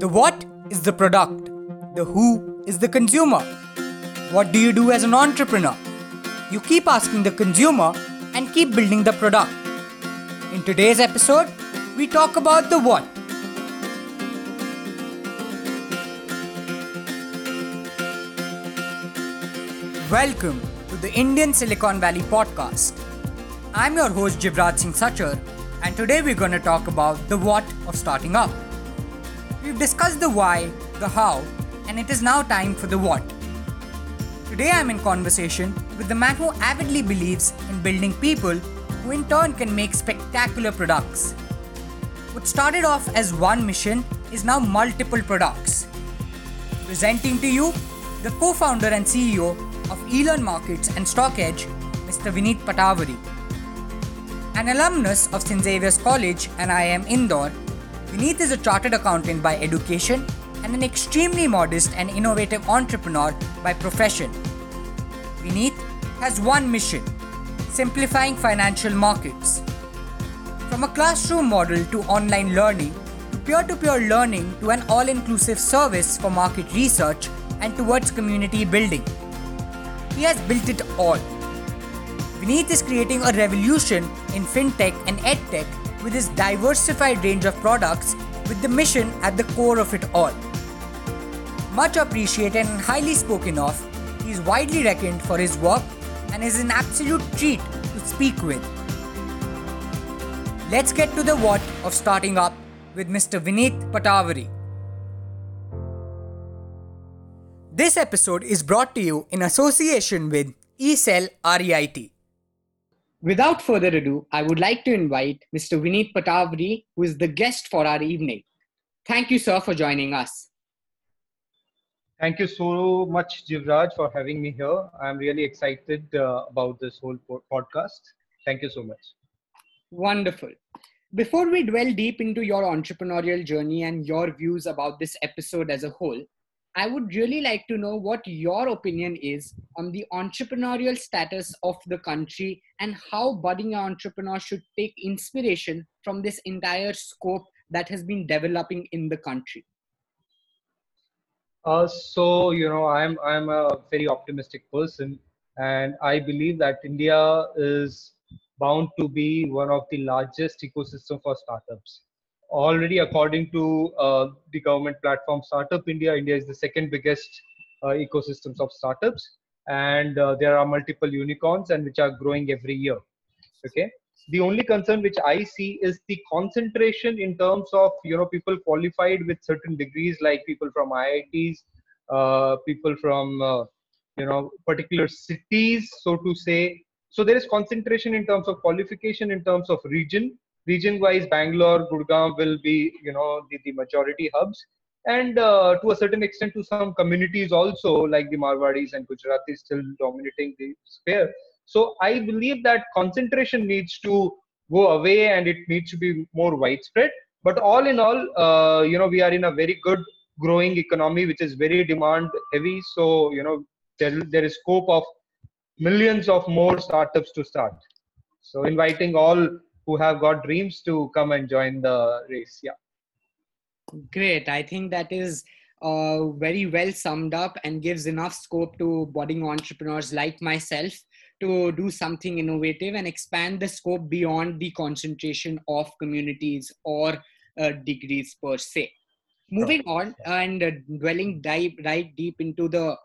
The what is the product, the who is the consumer. What do you do as an entrepreneur? You keep asking the consumer and keep building the product. In today's episode, we talk about the what. Welcome to the Indian Silicon Valley podcast. I'm your host Jivraj Singh Sachar, and today we're going to talk about the what of starting up. We've discussed the why, the how, and it is now time for the what. Today I'm in conversation with the man who avidly believes in building people who in turn can make spectacular products. What started off as one mission is now multiple products. Presenting to you the co founder and CEO of eLearn Markets and StockEdge, Mr. Vineet Patawari. An alumnus of St. Xavier's College and IIM Indore, Vineet is a chartered accountant by education and an extremely modest and innovative entrepreneur by profession. Vineet has one mission simplifying financial markets. From a classroom model to online learning, to peer to peer learning to an all inclusive service for market research and towards community building. He has built it all. Vineet is creating a revolution in fintech and edtech with his diversified range of products with the mission at the core of it all. Much appreciated and highly spoken of, he is widely reckoned for his work and is an absolute treat to speak with. Let's get to the what of starting up with Mr. Vineet Patawari. This episode is brought to you in association with eCell REIT. Without further ado, I would like to invite Mr. Vineet Patawari, who is the guest for our evening. Thank you, sir, for joining us. Thank you so much, Jivraj, for having me here. I'm really excited uh, about this whole podcast. Thank you so much. Wonderful. Before we dwell deep into your entrepreneurial journey and your views about this episode as a whole, I would really like to know what your opinion is on the entrepreneurial status of the country and how budding entrepreneurs should take inspiration from this entire scope that has been developing in the country. Uh, so you know, I'm I'm a very optimistic person, and I believe that India is bound to be one of the largest ecosystem for startups. Already, according to uh, the government platform Startup India, India is the second biggest uh, ecosystems of startups, and uh, there are multiple unicorns and which are growing every year. Okay, the only concern which I see is the concentration in terms of you know people qualified with certain degrees, like people from IITs, uh, people from uh, you know particular cities, so to say. So there is concentration in terms of qualification, in terms of region. Region-wise, Bangalore, Gurgaon will be you know the, the majority hubs, and uh, to a certain extent to some communities also, like the Marwadis and Gujaratis, still dominating the sphere so I believe that concentration needs to go away and it needs to be more widespread. But all in all, uh, you know, we are in a very good growing economy, which is very demand heavy. So, you know, there, there is scope of millions of more startups to start. So inviting all who have got dreams to come and join the race. Yeah. Great. I think that is uh, very well summed up and gives enough scope to budding entrepreneurs like myself to do something innovative and expand the scope beyond the concentration of communities or uh, degrees per se. Moving on and uh, dwelling dive, right deep into the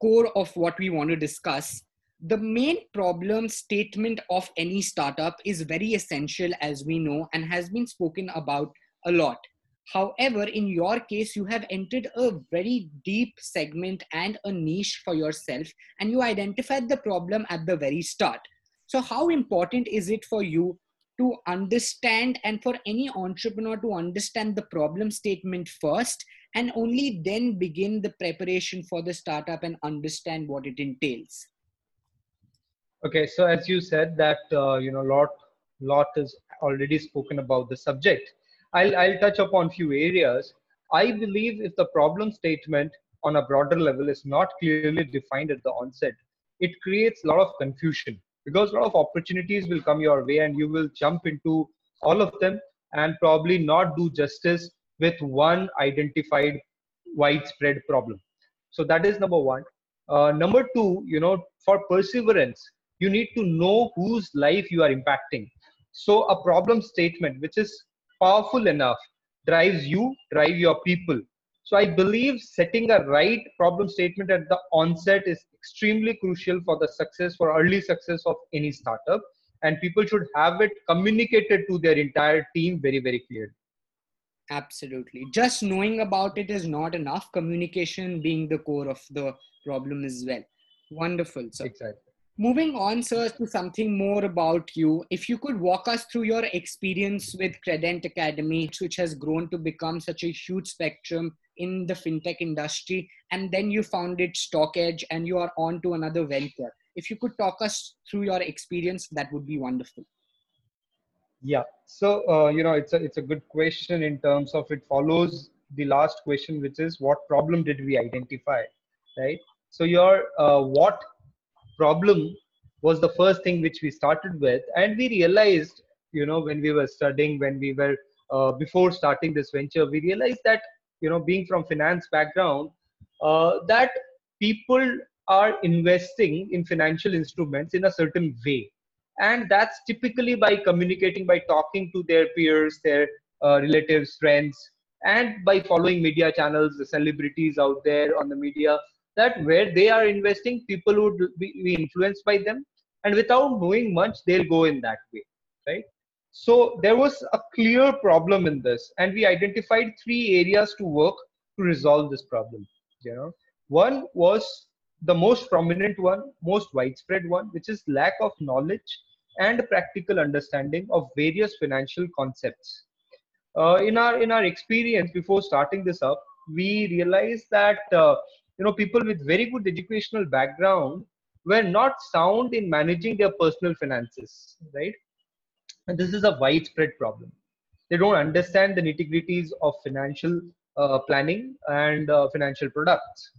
core of what we want to discuss, the main problem statement of any startup is very essential, as we know, and has been spoken about a lot. However, in your case, you have entered a very deep segment and a niche for yourself, and you identified the problem at the very start. So, how important is it for you to understand and for any entrepreneur to understand the problem statement first and only then begin the preparation for the startup and understand what it entails? Okay, so as you said that uh, you know lot lot is already spoken about the subject I'll, I'll touch upon few areas. I believe if the problem statement on a broader level is not clearly defined at the onset, it creates a lot of confusion because a lot of opportunities will come your way and you will jump into all of them and probably not do justice with one identified widespread problem. So that is number one. Uh, number two, you know, for perseverance, you need to know whose life you are impacting. So a problem statement which is powerful enough drives you, drive your people. So I believe setting a right problem statement at the onset is extremely crucial for the success, for early success of any startup. And people should have it communicated to their entire team very, very clearly. Absolutely. Just knowing about it is not enough. Communication being the core of the problem as well. Wonderful. So exactly. Moving on, sir, to something more about you. If you could walk us through your experience with Credent Academy, which has grown to become such a huge spectrum in the fintech industry, and then you founded StockEdge and you are on to another venture. If you could talk us through your experience, that would be wonderful. Yeah. So uh, you know, it's a it's a good question in terms of it follows the last question, which is what problem did we identify, right? So your uh, what problem was the first thing which we started with, and we realized, you know, when we were studying, when we were uh, before starting this venture, we realized that you know, being from finance background, uh, that people are investing in financial instruments in a certain way. And that's typically by communicating by talking to their peers their uh, relatives friends and by following media channels the celebrities out there on the media that where they are investing people would be, influenced by them. And without knowing much they'll go in that way right? So there was a clear problem in this and we identified three areas to work to resolve this problem you know. One was the most prominent one most widespread one which is lack of knowledge and practical understanding of various financial concepts. Uh, in our in our experience before starting this up, we realized that uh, you know people with very good educational background were not sound in managing their personal finances, right? And this is a widespread problem. They don't understand the nitty-gritties of financial uh, planning and uh, financial products.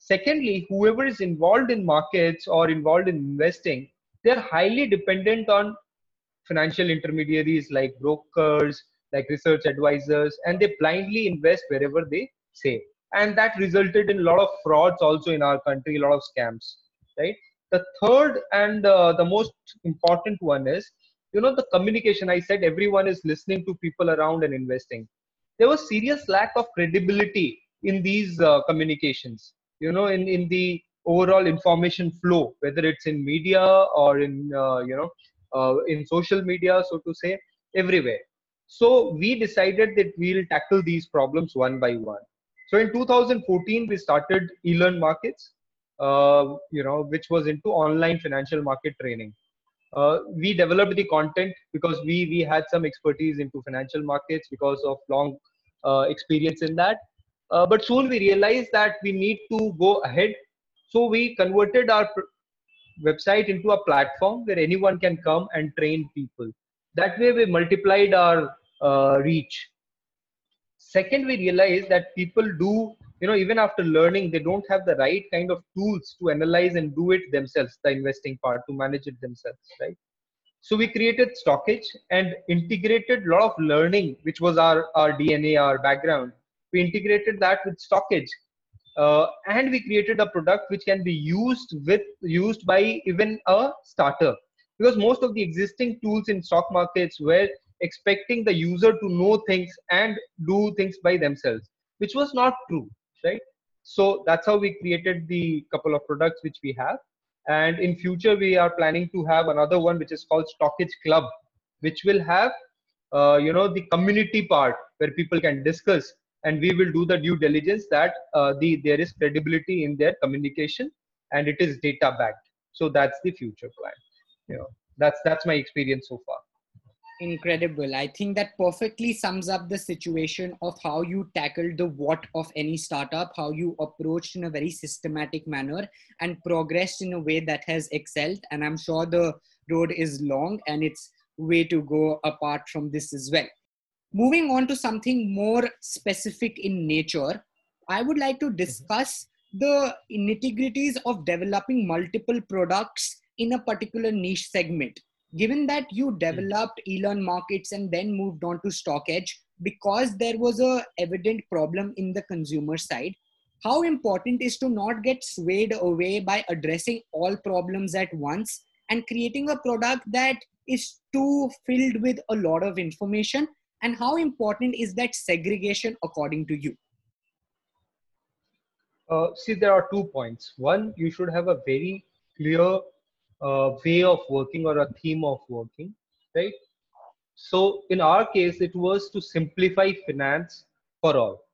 Secondly, whoever is involved in markets or involved in investing they're highly dependent on financial intermediaries like brokers, like research advisors, and they blindly invest wherever they say. And that resulted in a lot of frauds also in our country, a lot of scams, right? The third and uh, the most important one is, you know, the communication. I said everyone is listening to people around and investing. There was serious lack of credibility in these uh, communications. You know, in in the overall information flow, whether it's in media or in uh, you know uh, in social media, so to say, everywhere. So we decided that we'll tackle these problems one by one. So in 2014, we started eLearn Markets, uh, you know, which was into online financial market training. Uh, we developed the content because we we had some expertise into financial markets because of long uh, experience in that. Uh, but soon we realized that we need to go ahead so we converted our website into a platform where anyone can come and train people. That way we multiplied our uh, reach. Second, we realized that people do, you know, even after learning, they don't have the right kind of tools to analyze and do it themselves, the investing part, to manage it themselves, right? So we created StockEdge and integrated a lot of learning, which was our, our DNA, our background. We integrated that with StockEdge uh, and we created a product which can be used with used by even a starter because most of the existing tools in stock markets were expecting the user to know things and do things by themselves which was not true right? So that's how we created the couple of products which we have. And in future we are planning to have another one which is called StockEdge club which will have uh, you know the community part where people can discuss and we will do the due diligence that uh, the there is credibility in their communication and it is data backed. So that's the future plan you know. That's that's my experience so far incredible i think that perfectly sums up the situation of how you tackled the what of any startup how you approached in a very systematic manner and progressed in a way that has excelled and i'm sure the road is long and it's way to go apart from this as well moving on to something more specific in nature, I would like to mm-hmm. discuss the nitty-gritties of developing multiple products in a particular niche segment. Given that you mm-hmm. developed eLearn markets and then moved on to StockEdge, because there was a evident problem in the consumer side how important is to not get swayed away by addressing all problems at once and creating a product that is too filled with a lot of information? And how important is that segregation according to you? Uh, see there are two points. One you should have a very clear uh, way of working or a theme of working right? So in our case it was to simplify finance for all.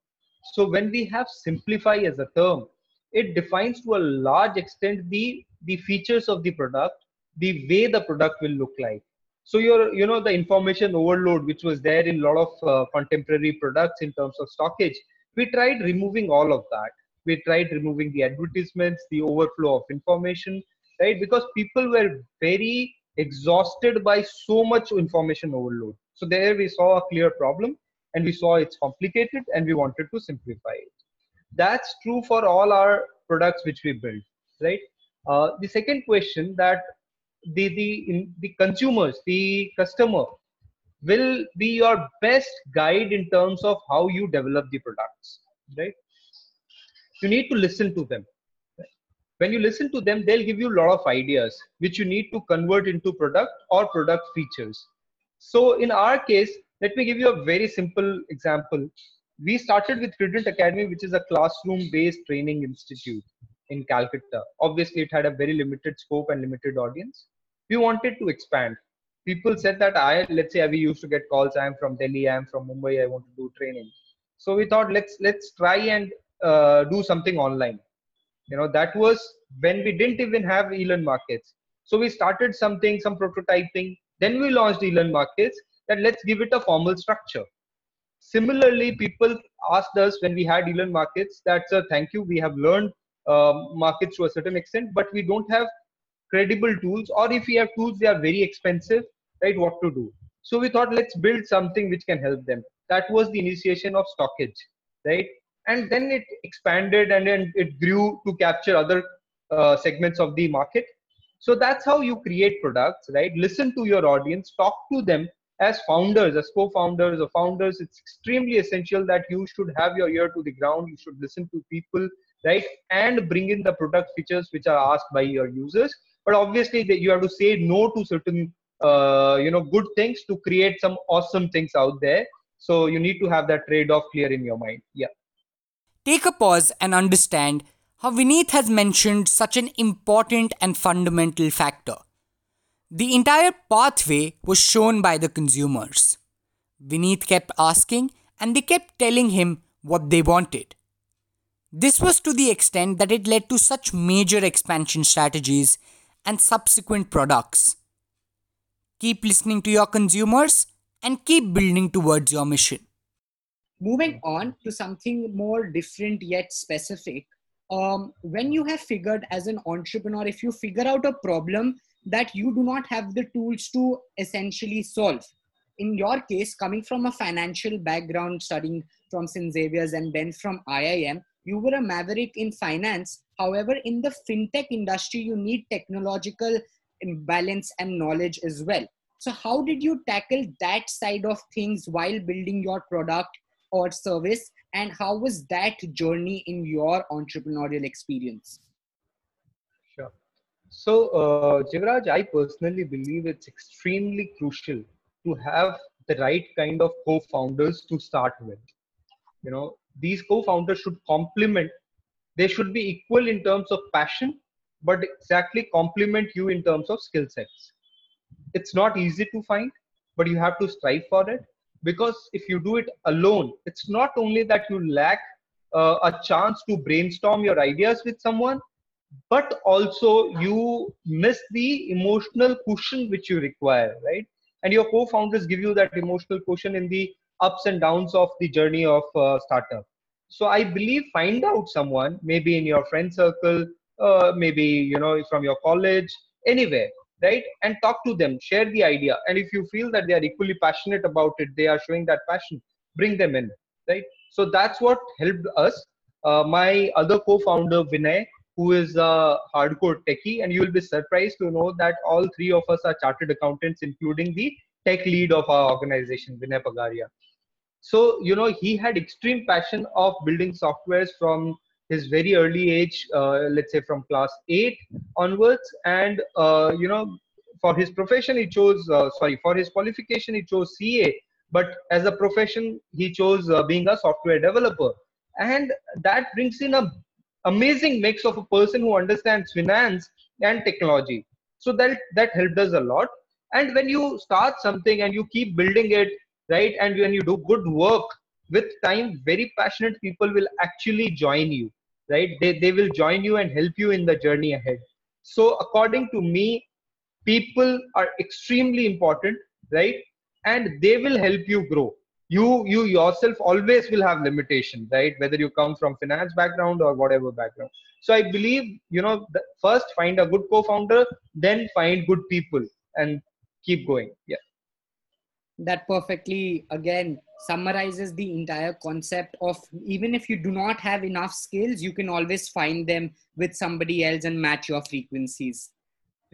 So when we have simplify as a term it defines to a large extent the the features of the product the way the product will look like. So your you know the information overload which was there in a lot of uh, contemporary products in terms of StockEdge we tried removing all of that. We tried removing the advertisements the overflow of information right? Because people were very exhausted by so much information overload. So there we saw a clear problem and we saw it's complicated and we wanted to simplify it. That's true for all our products which we build right? Uh, the second question that the the the consumers the customer will be your best guide in terms of how you develop the products right? You need to listen to them when you listen to them they'll give you a lot of ideas which you need to convert into product or product features. So in our case let me give you a very simple example. We started with Credent Academy, which is a classroom based training institute in Calcutta. Obviously, it had a very limited scope and limited audience. We wanted to expand. People said that i let's say we used to get calls i'm from delhi i'm from mumbai i want to do training. So we thought let's let's try and uh, do something online you know that was when we didn't even have e-learn markets. So we started something some prototyping. Then we launched e-learn markets that let's give it a formal structure. Similarly people asked us when we had e-learn markets that sir thank you. We have learned uh, markets to a certain extent but we don't have credible tools or if we have tools they are very expensive right what to do? So we thought let's build something which can help them. That was the initiation of StockEdge right and then it expanded and then it grew to capture other uh, segments of the market. So that's how you create products right? Listen to your audience talk to them as founders as co-founders. Or founders it's extremely essential that you should have your ear to the ground you should listen to people right? And bring in the product features which are asked by your users. But obviously that you have to say no to certain uh, you know good things to create some awesome things out there. So you need to have that trade-off clear in your mind. Yeah take a pause and understand how Vineet has mentioned such an important and fundamental factor. The entire pathway was shown by the consumers. Vineet kept asking and they kept telling him what they wanted. This was to the extent that it led to such major expansion strategies and subsequent products. Keep listening to your consumers and keep building towards your mission. Moving on to something more different yet specific. Um, when you have figured as an entrepreneur, if you figure out a problem that you do not have the tools to essentially solve, in your case, coming from a financial background, studying from St. Xavier's and then from IIM, you were a maverick in finance however in the fintech industry you need technological balance and knowledge as well so how did you tackle that side of things while building your product or service and how was that journey in your entrepreneurial experience? Sure. So uh, jivraj i personally believe it's extremely crucial to have the right kind of co-founders to start with. You know these co-founders should complement they should be equal in terms of passion but exactly complement you in terms of skill sets. It's not easy to find but you have to strive for it because if you do it alone it's not only that you lack uh, a chance to brainstorm your ideas with someone but also you miss the emotional cushion which you require right? And your co-founders give you that emotional cushion in the ups and downs of the journey of startup. So i believe find out someone maybe in your friend circle uh, maybe you know from your college anywhere right? And talk to them share the idea. And if you feel that they are equally passionate about it they are showing that passion bring them in right? So that's what helped us. Uh, my other co-founder vinay who is a hardcore techie and you will be surprised to know that all three of us are chartered accountants including the tech lead of our organization vinay pagaria. So, you know, he had extreme passion of building softwares from his very early age, uh, let's say from class eight onwards. And, uh, you know, for his profession, he chose, uh, sorry, for his qualification, he chose CA. But as a profession, he chose being a software developer. And that brings in a amazing mix of a person who understands finance and technology. So that that helped us a lot. And when you start something and you keep building it, right, and when you do good work, with time, very passionate people will actually join you, right? They they will join you and help you in the journey ahead. So according to me, people are extremely important, right? And they will help you grow you you yourself always will have limitation right whether you come from finance background or whatever background so i believe you know first find a good co-founder then find good people and keep going yeah that perfectly again summarizes the entire concept of even if you do not have enough skills you can always find them with somebody else and match your frequencies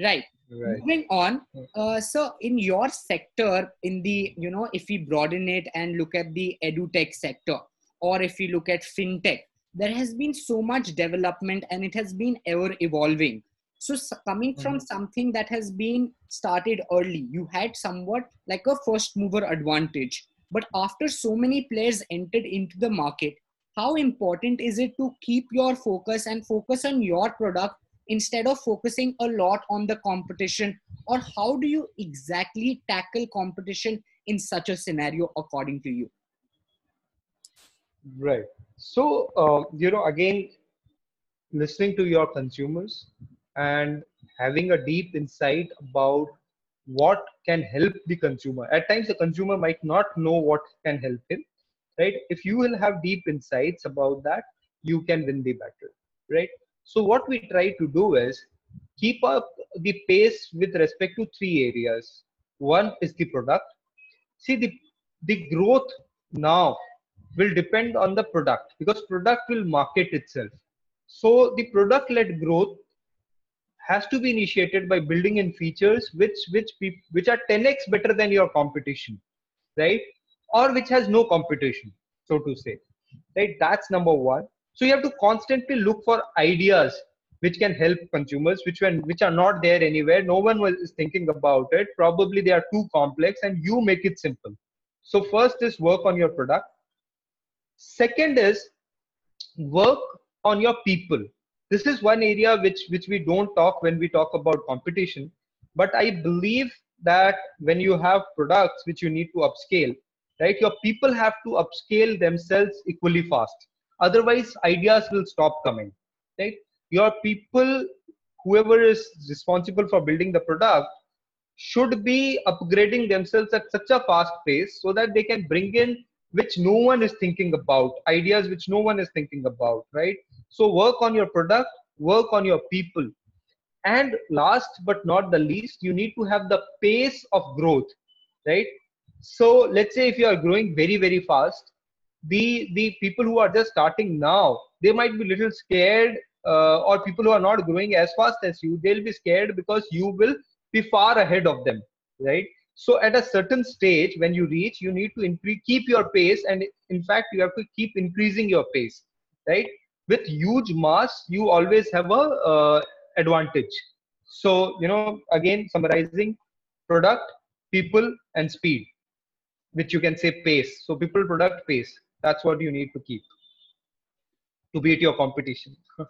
right Right. Moving on, uh, so in your sector, in the you know, if we broaden it and look at the edutech sector, or if we look at fintech, there has been so much development and it has been ever evolving. So coming from mm-hmm. something that has been started early, you had somewhat like a first mover advantage. But after so many players entered into the market, how important is it to keep your focus and focus on your product instead of focusing a lot on the competition or how do you exactly tackle competition in such a scenario according to you right so uh, you know again listening to your consumers and having a deep insight about what can help the consumer at times the consumer might not know what can help him right if you will have deep insights about that you can win the battle right so what we try to do is keep up the pace with respect to three areas. One is the product. See the the growth now will depend on the product because product will market itself. So the product led growth has to be initiated by building in features which which which are 10x better than your competition, right? Or which has no competition, so to say. Right? That's number one so you have to constantly look for ideas which can help consumers which when which are not there anywhere no one was is thinking about it probably they are too complex and you make it simple so first is work on your product second is work on your people this is one area which which we don't talk when we talk about competition. But i believe that when you have products which you need to upscale right your people have to upscale themselves equally fast. Otherwise ideas will stop coming right? Your people whoever is responsible for building the product should be upgrading themselves at such a fast pace so that they can bring in which no one is thinking about ideas which no one is thinking about right so work on your product work on your people. And last but not the least you need to have the pace of growth right? So let's say if you are growing very very fast the the people who are just starting now they might be little scared uh, or people who are not growing as fast as you they'll be scared because you will be far ahead of them right? So at a certain stage when you reach you need to keep your pace and in fact you have to keep increasing your pace right with huge mass you always have a uh, advantage. So you know again summarizing product people and speed which you can say pace. So people product pace. That's what you need to keep to beat your competition.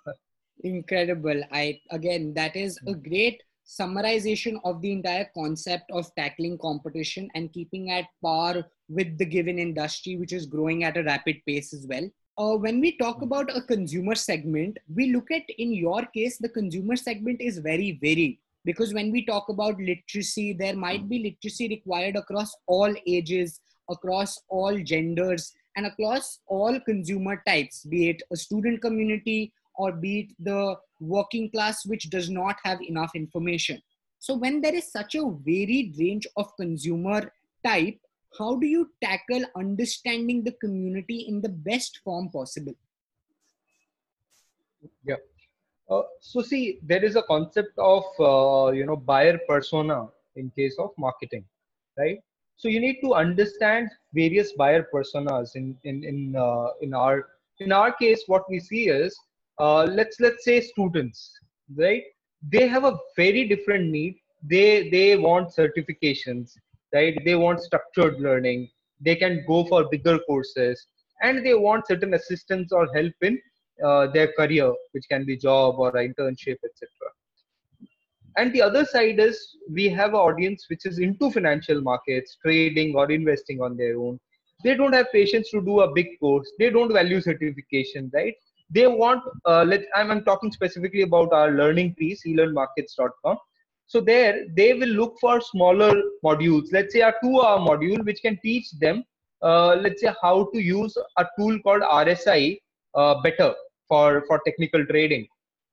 Incredible. I again that is a great summarization of the entire concept of tackling competition and keeping at par with the given industry which is growing at a rapid pace as well uh, when we talk about a consumer segment we look at in your case the consumer segment is very varied because when we talk about literacy there might be literacy required across all ages across all genders and across all consumer types, be it a student community or be it the working class, which does not have enough information. So, when there is such a varied range of consumer type, how do you tackle understanding the community in the best form possible? Yeah. Uh, so see, there is a concept of uh, you know buyer persona in case of marketing, right? so you need to understand various buyer personas in in in uh, in our in our case what we see is uh, let's let's say students right they have a very different need they they want certifications right? They want structured learning. They can go for bigger courses. And they want certain assistance or help in uh, their career which can be job or internship etc and the other side is we have an audience which is into financial markets trading or investing on their own. They don't have patience to do a big course. They don't value certification right? They want uh, let I'm, I'm talking specifically about our learning piece elearnmarkets.com so there they will look for smaller modules. Let's say a two hour module which can teach them uh, let's say how to use a tool called rsi uh, better for for technical trading.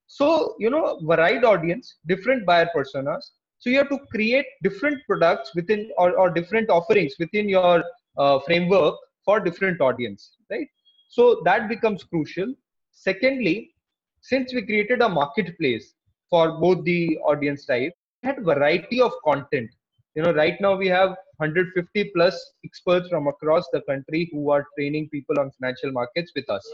So you know varied audience different buyer personas. So you have to create different products within or, or different offerings within your uh, framework for different audience right? So that becomes crucial. Secondly since we created a marketplace for both the audience type had variety of content. You know right now we have 150 plus experts from across the country who are training people on financial markets with us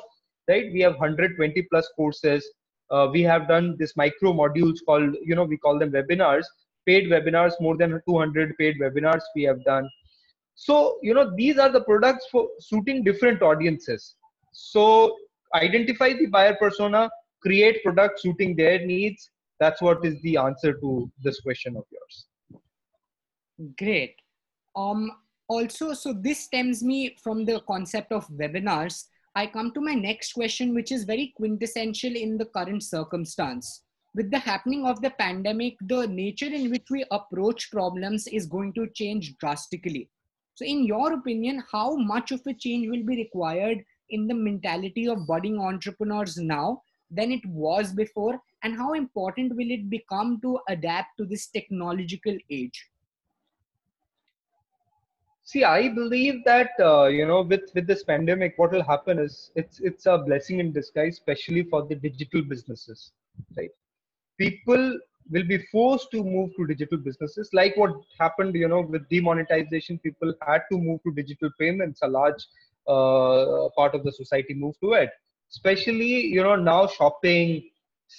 right? We have 120 plus courses. Uh, we have done this micro modules called you know we call them webinars. Paid webinars more than 200 paid webinars we have done. So you know these are the products for suiting different audiences. So identify the buyer persona create products suiting their needs that's what is the answer to this question of yours great um also so this stems me from the concept of webinars I come to my next question, which is very quintessential in the current circumstance. With the happening of the pandemic, the nature in which we approach problems is going to change drastically. So, in your opinion, how much of a change will be required in the mentality of budding entrepreneurs now than it was before? And how important will it become to adapt to this technological age? see i believe that uh, you know with with this pandemic what will happen is it's it's a blessing in disguise especially for the digital businesses right? People will be forced to move to digital businesses like what happened you know with demonetization. People had to move to digital payments. A large uh, part of the society moved to it. Especially you know now shopping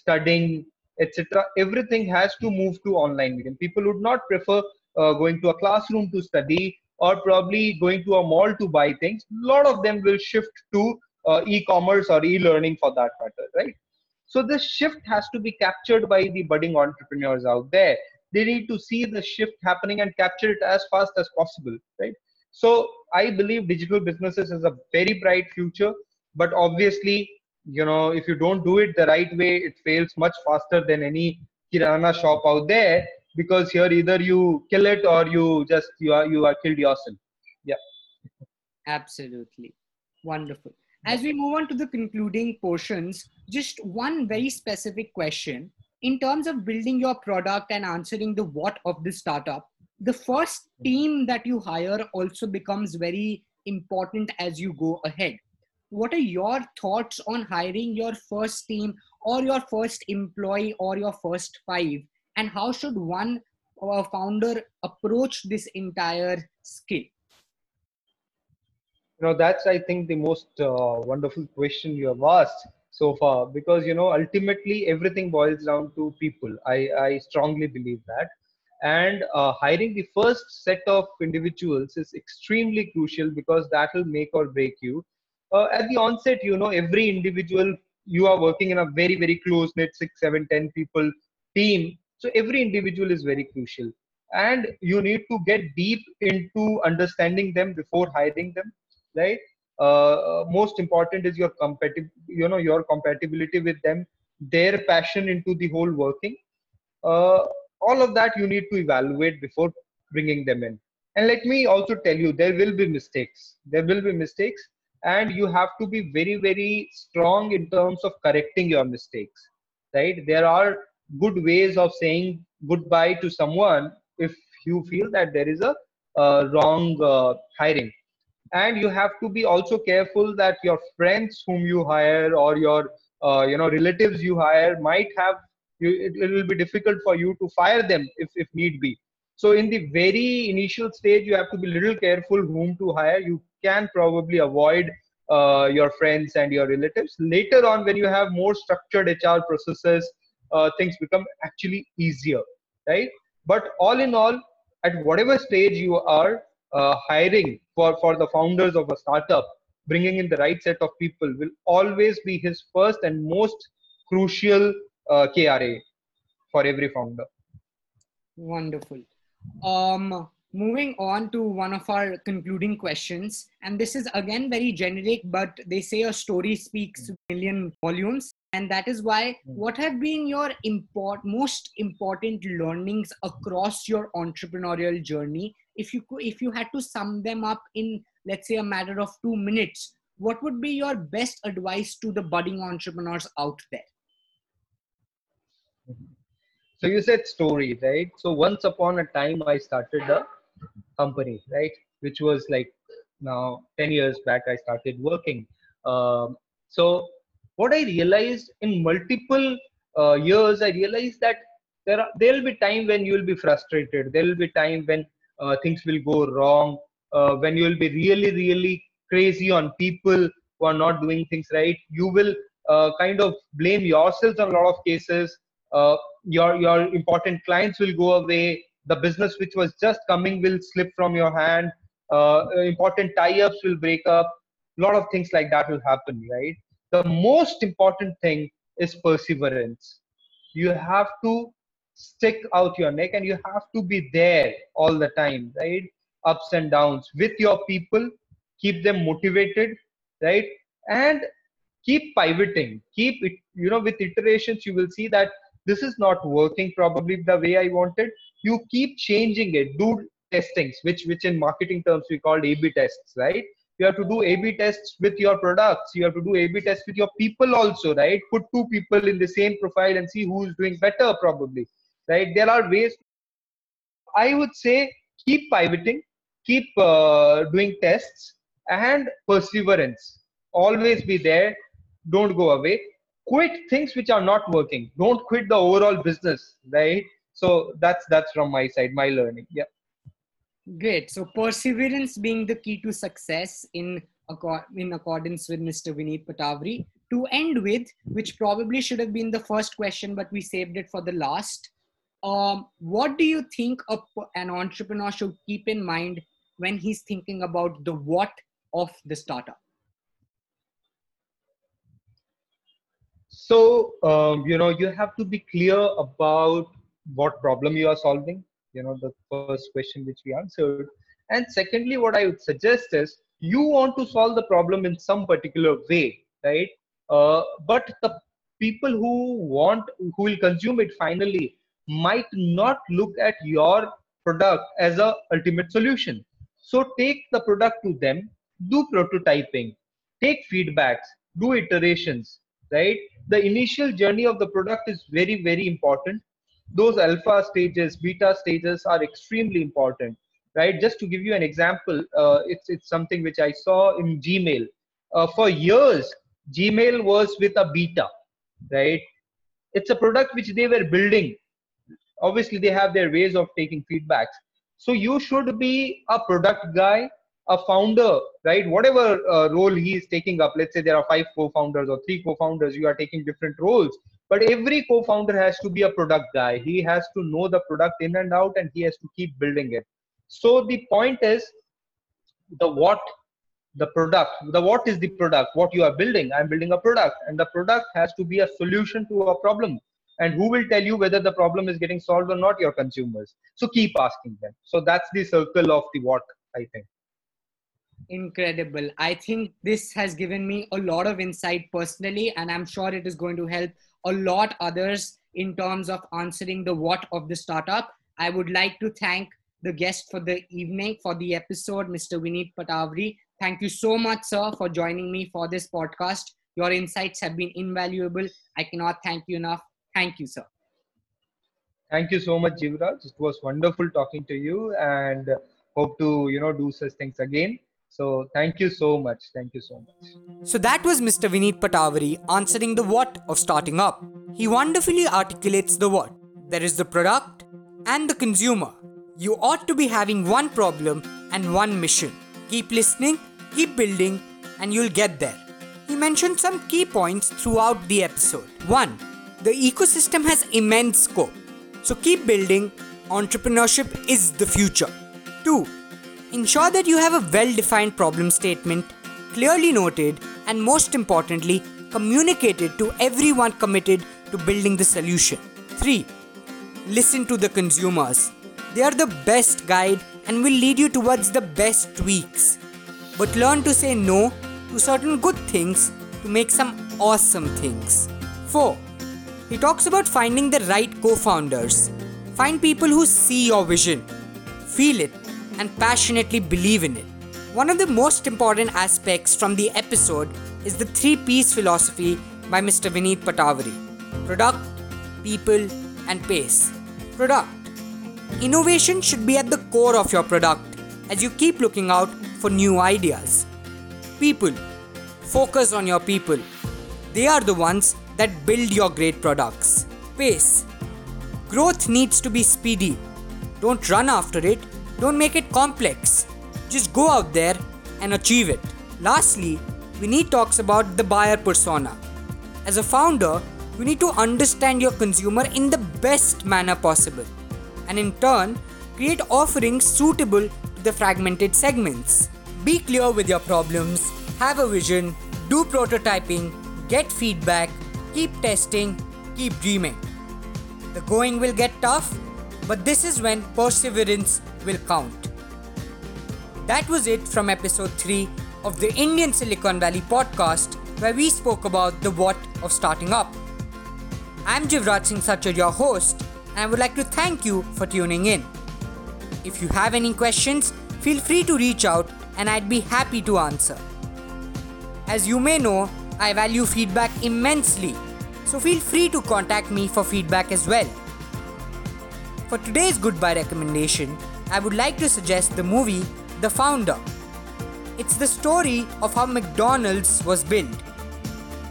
studying etc everything has to move to online medium. People would not prefer uh, going to a classroom to study or probably going to a mall to buy things. A lot of them will shift to uh, e-commerce or e-learning for that matter right? So this shift has to be captured by the budding entrepreneurs out there. They need to see the shift happening and capture it as fast as possible right? So i believe digital businesses is a very bright future but obviously you know if you don't do it the right way it fails much faster than any kirana shop out there because here either you kill it or you just you are you are killed yourself. Yeah. Absolutely. Wonderful. As we move on to the concluding portions just one very specific question. In terms of building your product and answering the what of the startup the first team that you hire also becomes very important as you go ahead what are your thoughts on hiring your first team or your first employee or your first five? And how should one uh, founder approach this entire skill? You know that's i think the most uh, wonderful question you have asked so far because you know ultimately everything boils down to people. I i strongly believe that. And uh, hiring the first set of individuals is extremely crucial because that will make or break you uh, at the onset you know every individual you are working in a very very close knit six seven ten people team. So every individual is very crucial. And you need to get deep into understanding them before hiring them right? Uh, most important is your compatible you know your compatibility with them their passion into the whole working. Uh, all of that you need to evaluate before bringing them in. And let me also tell you there will be mistakes. There will be mistakes and you have to be very very strong in terms of correcting your mistakes right? There are good ways of saying goodbye to someone if you feel that there is a uh, wrong uh, hiring. And you have to be also careful that your friends whom you hire or your uh, you know relatives you hire might have you, it, it, will be difficult for you to fire them if, if need be so in the very initial stage you have to be little careful whom to hire. You can probably avoid uh, your friends and your relatives. Later on when you have more structured hr processes uh, things become actually easier right? But all in all at whatever stage you are uh, hiring for for the founders of a startup bringing in the right set of people will always be his first and most crucial uh, kra for every founder. Wonderful um moving on to one of our concluding questions and this is again very generic but they say a story speaks a million volumes and that is why hmm. what have been your import, most important learnings across your entrepreneurial journey if you if you had to sum them up in let's say a matter of 2 minutes what would be your best advice to the budding entrepreneurs out there so you said story right so once upon a time i started a company, right? Which was like now 10 years back, I started working. Um, so what I realized in multiple uh, years, I realized that there are there will be time when you will be frustrated. There will be time when uh, things will go wrong. Uh, when you will be really really crazy on people who are not doing things right. You will uh, kind of blame yourselves on a lot of cases. Your your important clients will go away. The business which was just coming will slip from your hand. Uh, important tie-ups will break up. A lot of things like that will happen right? The most important thing is perseverance. You have to stick out your neck and you have to be there all the time right? Ups and downs with your people. Keep them motivated right? And keep pivoting. Keep it you know with iterations you will see that this is not working probably the way i wanted. You keep changing it. Do testings which which in marketing terms we call a b tests right? You have to do a b tests with your products. You have to do a b tests with your people also right? Put two people in the same profile and see who's doing better probably right? There are ways. I would say keep pivoting keep uh, doing tests and perseverance. Always be there. Don't go away quit things which are not working. Don't quit the overall business right? So that's that's from my side my learning. Yeah. Great. So perseverance being the key to success in in accordance with mr vineet patawari. To end with which probably should have been the first question but we saved it for the last. Um, what do you think a, an entrepreneur should keep in mind when he's thinking about the what of the startup so um, you know you have to be clear about what problem you are solving you know the first question which we answered. And secondly what i would suggest is you want to solve the problem in some particular way right? Uh, but the people who want who will consume it finally might not look at your product as a ultimate solution. So take the product to them do prototyping take feedbacks do iterations right the initial journey of the product is very very important those alpha stages, beta stages are extremely important, right? Just to give you an example, uh, it's, it's something which I saw in Gmail. Uh, for years, Gmail was with a beta, right? It's a product which they were building. Obviously, they have their ways of taking feedbacks. So you should be a product guy, a founder, right? Whatever uh, role he is taking up. Let's say there are five co-founders or three co-founders. You are taking different roles. But every co-founder has to be a product guy. He has to know the product in and out and he has to keep building it. So the point is the what the product the what is the product what you are building? I'm building a product and the product has to be a solution to a problem. And who will tell you whether the problem is getting solved or not? Your consumers. So keep asking them. So that's the circle of the what i think incredible i think this has given me a lot of insight personally and i'm sure it is going to help a lot others in terms of answering the what of the startup. I would like to thank the guest for the evening, for the episode, Mr. Vineet Patawari. Thank you so much, sir, for joining me for this podcast. Your insights have been invaluable. I cannot thank you enough. Thank you, sir. Thank you so much, Jivraj. It was wonderful talking to you and hope to, you know, do such things again. So thank you so much. Thank you so much. So that was Mr. Vineet Patawari answering the what of starting up. He wonderfully articulates the what. There is the product and the consumer. You ought to be having one problem and one mission. Keep listening, keep building, and you'll get there. He mentioned some key points throughout the episode. 1. The ecosystem has immense scope, so keep building. Entrepreneurship is the future. 2. Ensure that you have a well defined problem statement, clearly noted, and most importantly, communicated to everyone committed to building the solution. 3. Listen to the consumers. They are the best guide and will lead you towards the best tweaks. But learn to say no to certain good things to make some awesome things. 4. He talks about finding the right co founders. Find people who see your vision, feel it, and passionately believe in it. One of the most important aspects from the episode is the 3 P's philosophy by Mr. Vineet Patawari product, people, and pace. Product Innovation should be at the core of your product as you keep looking out for new ideas. People Focus on your people. They are the ones that build your great products. Pace Growth needs to be speedy. Don't run after it, don't make it complex. Just go out there and achieve it. Lastly, Vineet talks about the buyer persona. As a founder, you need to understand your consumer in the best manner possible and in turn create offerings suitable to the fragmented segments. Be clear with your problems, have a vision, do prototyping, get feedback, keep testing, keep dreaming. The going will get tough, but this is when perseverance will count. That was it from episode 3 of the Indian Silicon Valley podcast, where we spoke about the what of starting up. I'm Jivraj Singh Sachar, your host, and I would like to thank you for tuning in. If you have any questions, feel free to reach out and I'd be happy to answer. As you may know, I value feedback immensely, so feel free to contact me for feedback as well. For today's goodbye recommendation, I would like to suggest the movie The Founder. It's the story of how McDonald's was built.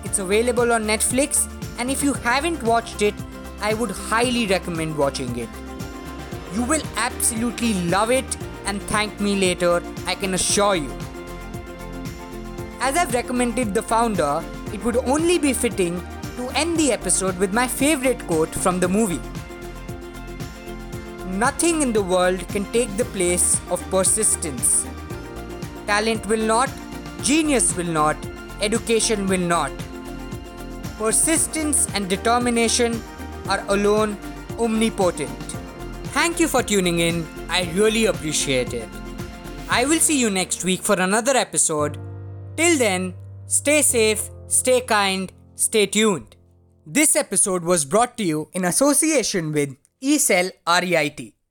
It's available on Netflix, and if you haven't watched it, I would highly recommend watching it. You will absolutely love it and thank me later, I can assure you. As I've recommended the founder, it would only be fitting to end the episode with my favorite quote from the movie. Nothing in the world can take the place of persistence. Talent will not, genius will not, education will not. Persistence and determination are alone omnipotent. Thank you for tuning in. I really appreciate it. I will see you next week for another episode. Till then, stay safe, stay kind, stay tuned. This episode was brought to you in association with eCell REIT.